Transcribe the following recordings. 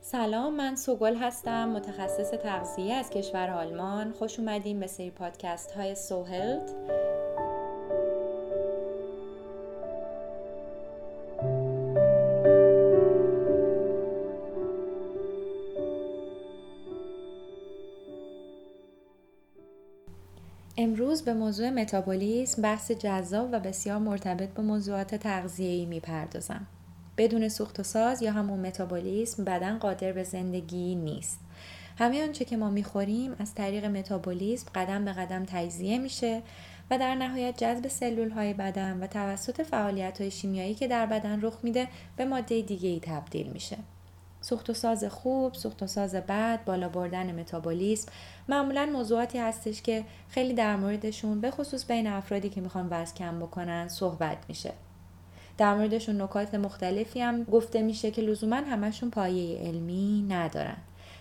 سلام من سوگل هستم متخصص تغذیه از کشور آلمان. خوش اومدیم به سری پادکست های سوهلت. امروز به موضوع متابولیسم بحث جذاب و بسیار مرتبط با موضوعات تغذیه‌ای می‌پردازم. بدون سوخت و ساز یا همون متابولیسم بدن قادر به زندگی نیست. همه آنچه که ما می‌خوریم از طریق متابولیسم قدم به قدم تجزیه میشه و در نهایت جذب سلول های بدن و توسط فعالیت های شیمیایی که در بدن رخ میده به ماده دیگه ای تبدیل میشه. سوخت و ساز خوب، سوخت و ساز بد، بالا بردن متابولیسم معمولا موضوعاتی هستش که خیلی در موردشون به خصوص بین افرادی که می‌خوان وزن کم بکنن صحبت میشه. در موردشون نکات مختلفی هم گفته میشه که لزوما همشون پایه علمی ندارن.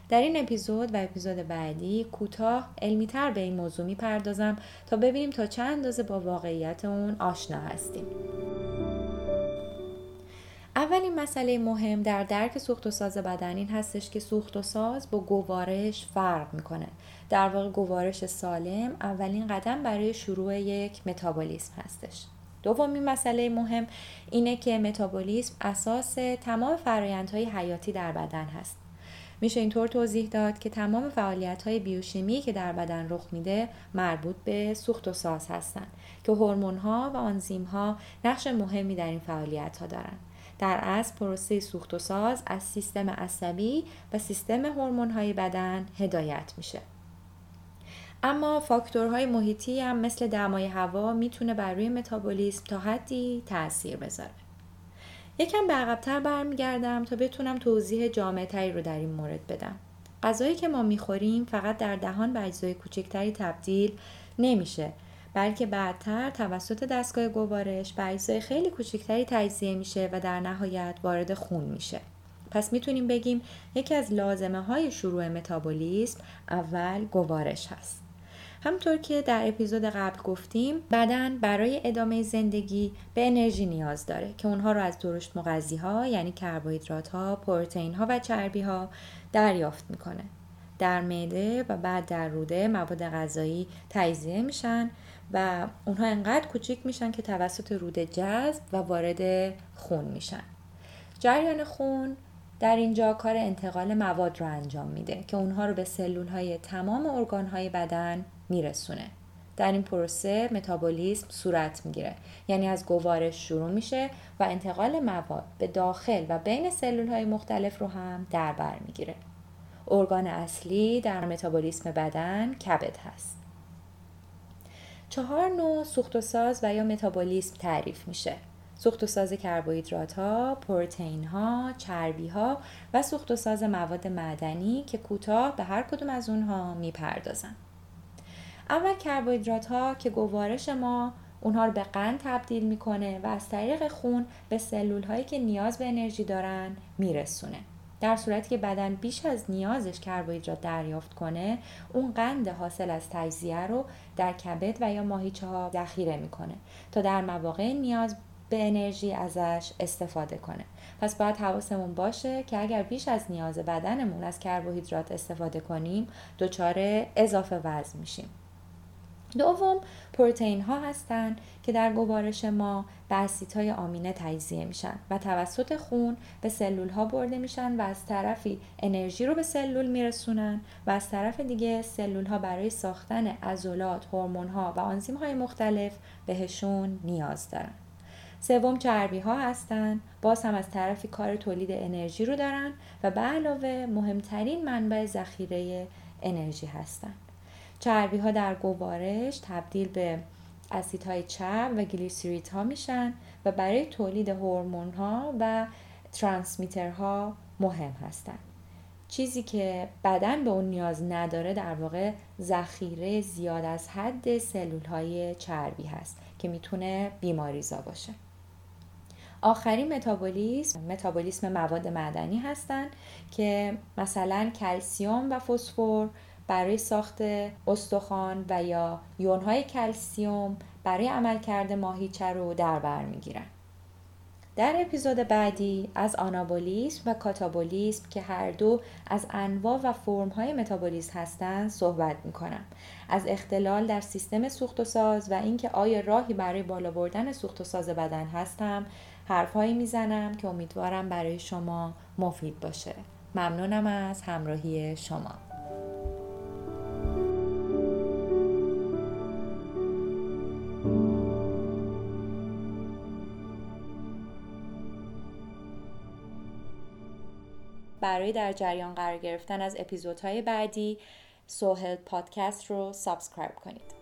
در این اپیزود و اپیزود بعدی کوتاه علمیتر به این موضوع می‌پردازم تا ببینیم تا چند اندازه با واقعیت اون آشنا هستیم. اولین مسئله مهم در درک سوخت و ساز بدن این هستش که سوخت و ساز با گوارش فرق می‌کنه. در واقع گوارش سالم اولین قدم برای شروع یک متابولیسم هستش. دومین مسئله مهم اینه که متابولیسم اساس تمام فرایندهای حیاتی در بدن هست. میشه اینطور توضیح داد که تمام فعالیت های بیوشیمی که در بدن رخ میده مربوط به سوخت و ساز هستند که هورمون ها و آنزیم ها نقش مهمی در این فعالیت ها دارند در اصل پروسه سوخت و ساز از سیستم عصبی و سیستم های بدن هدایت میشه. اما فاکتورهای محیطی هم مثل دمای هوا می‌تونه بر روی متابولیسم تا حدی تاثیر بذاره. یکم به عقبتر برمیگردم تا بتونم توضیح جامعتری رو در این مورد بدم. غذایی که ما می‌خوریم فقط در دهان به اجزای کوچکتری تبدیل نمیشه بلکه بعدتر توسط دستگاه گوارش به اجزای خیلی کوچکتری تجزیه میشه و در نهایت وارد خون میشه پس می‌تونیم بگیم یکی از لازمه های شروع متابولیسم اول گوارش هست همطور که در اپیزود قبل گفتیم بدن برای ادامه زندگی به انرژی نیاز داره که اونها رو از درشت مغذی ها یعنی کربوهیدرات ها، پروتئین ها و چربی ها دریافت می‌کنه. در معده و بعد در روده مواد غذایی تجزیه میشن و اونها انقدر کوچیک میشن که توسط روده جذب و وارد خون میشن. جریان خون در اینجا کار انتقال مواد رو انجام میده که اونها رو به سلول های تمام ارگان های بدن میرسونه. در این پروسه متابولیسم صورت می‌گیره. یعنی از گوارش شروع میشه و انتقال مواد به داخل و بین سلول های مختلف رو هم در بر می‌گیره. ارگان اصلی در متابولیسم بدن کبد هست چهار نوع سوخت و ساز و یا متابولیسم تعریف میشه سوخت و ساز کربوهیدرات ها، پروتئین ها، چربی ها و سوخت و ساز مواد معدنی که کوتاه به هر کدوم از اونها می‌پردازن. اول کربوهیدرات ها که گوارش ما اونها رو به قند تبدیل می‌کنه و از طریق خون به سلول هایی که نیاز به انرژی دارن میرسونه. در صورتی که بدن بیش از نیازش کربوهیدرات دریافت کنه اون قند حاصل از تجزیه رو در کبد و یا ماهیچه ها ذخیره می‌کنه تا در مواقع نیاز به انرژی ازش استفاده کنه. پس باید حواسمون باشه که اگر بیش از نیاز بدنمون از کربوهیدرات استفاده کنیم دچار اضافه وزن میشیم. دوم پروتئین ها هستند که در گوارش ما به های آمینه تجزیه میشن و توسط خون به سلول ها برده میشن و از طرفی انرژی رو به سلول میرسونن و از طرف دیگه سلول ها برای ساختن عضلات، هورمون ها و آنزیم های مختلف بهشون نیاز دارن. سوم چربی ها هستن باز هم از طرفی کار تولید انرژی رو دارن و به علاوه مهمترین منبع ذخیره انرژی هستن چربی ها در گوارش تبدیل به اسیدهای چرب و گلیسیریت ها میشن و برای تولید هورمون ها و ترانسمیترها مهم هستند. چیزی که بدن به اون نیاز نداره در واقع ذخیره زیاد از حد سلول های چربی هست که می‌تونه بیماریزا باشه آخرین متابولیسم متابولیسم مواد معدنی هستند که مثلا کلسیوم و فسفر برای ساخت استخوان و یا یونهای کلسیوم برای عملکرد ماهیچه رو در بر می‌گیرن. در اپیزود بعدی از آنابولیسم و کاتابولیسم که هر دو از انواع و فرمهای متابولیسم هستند صحبت می‌کنم. از اختلال در سیستم سوخت و ساز و اینکه آیا راهی برای بالا بردن سوخت و ساز بدن هستم حرفهایی می‌زنم که امیدوارم برای شما مفید باشه. ممنونم از همراهی شما. برای در جریان قرار گرفتن از اپیزودهای بعدی سوهل پادکست رو سابسکرایب کنید.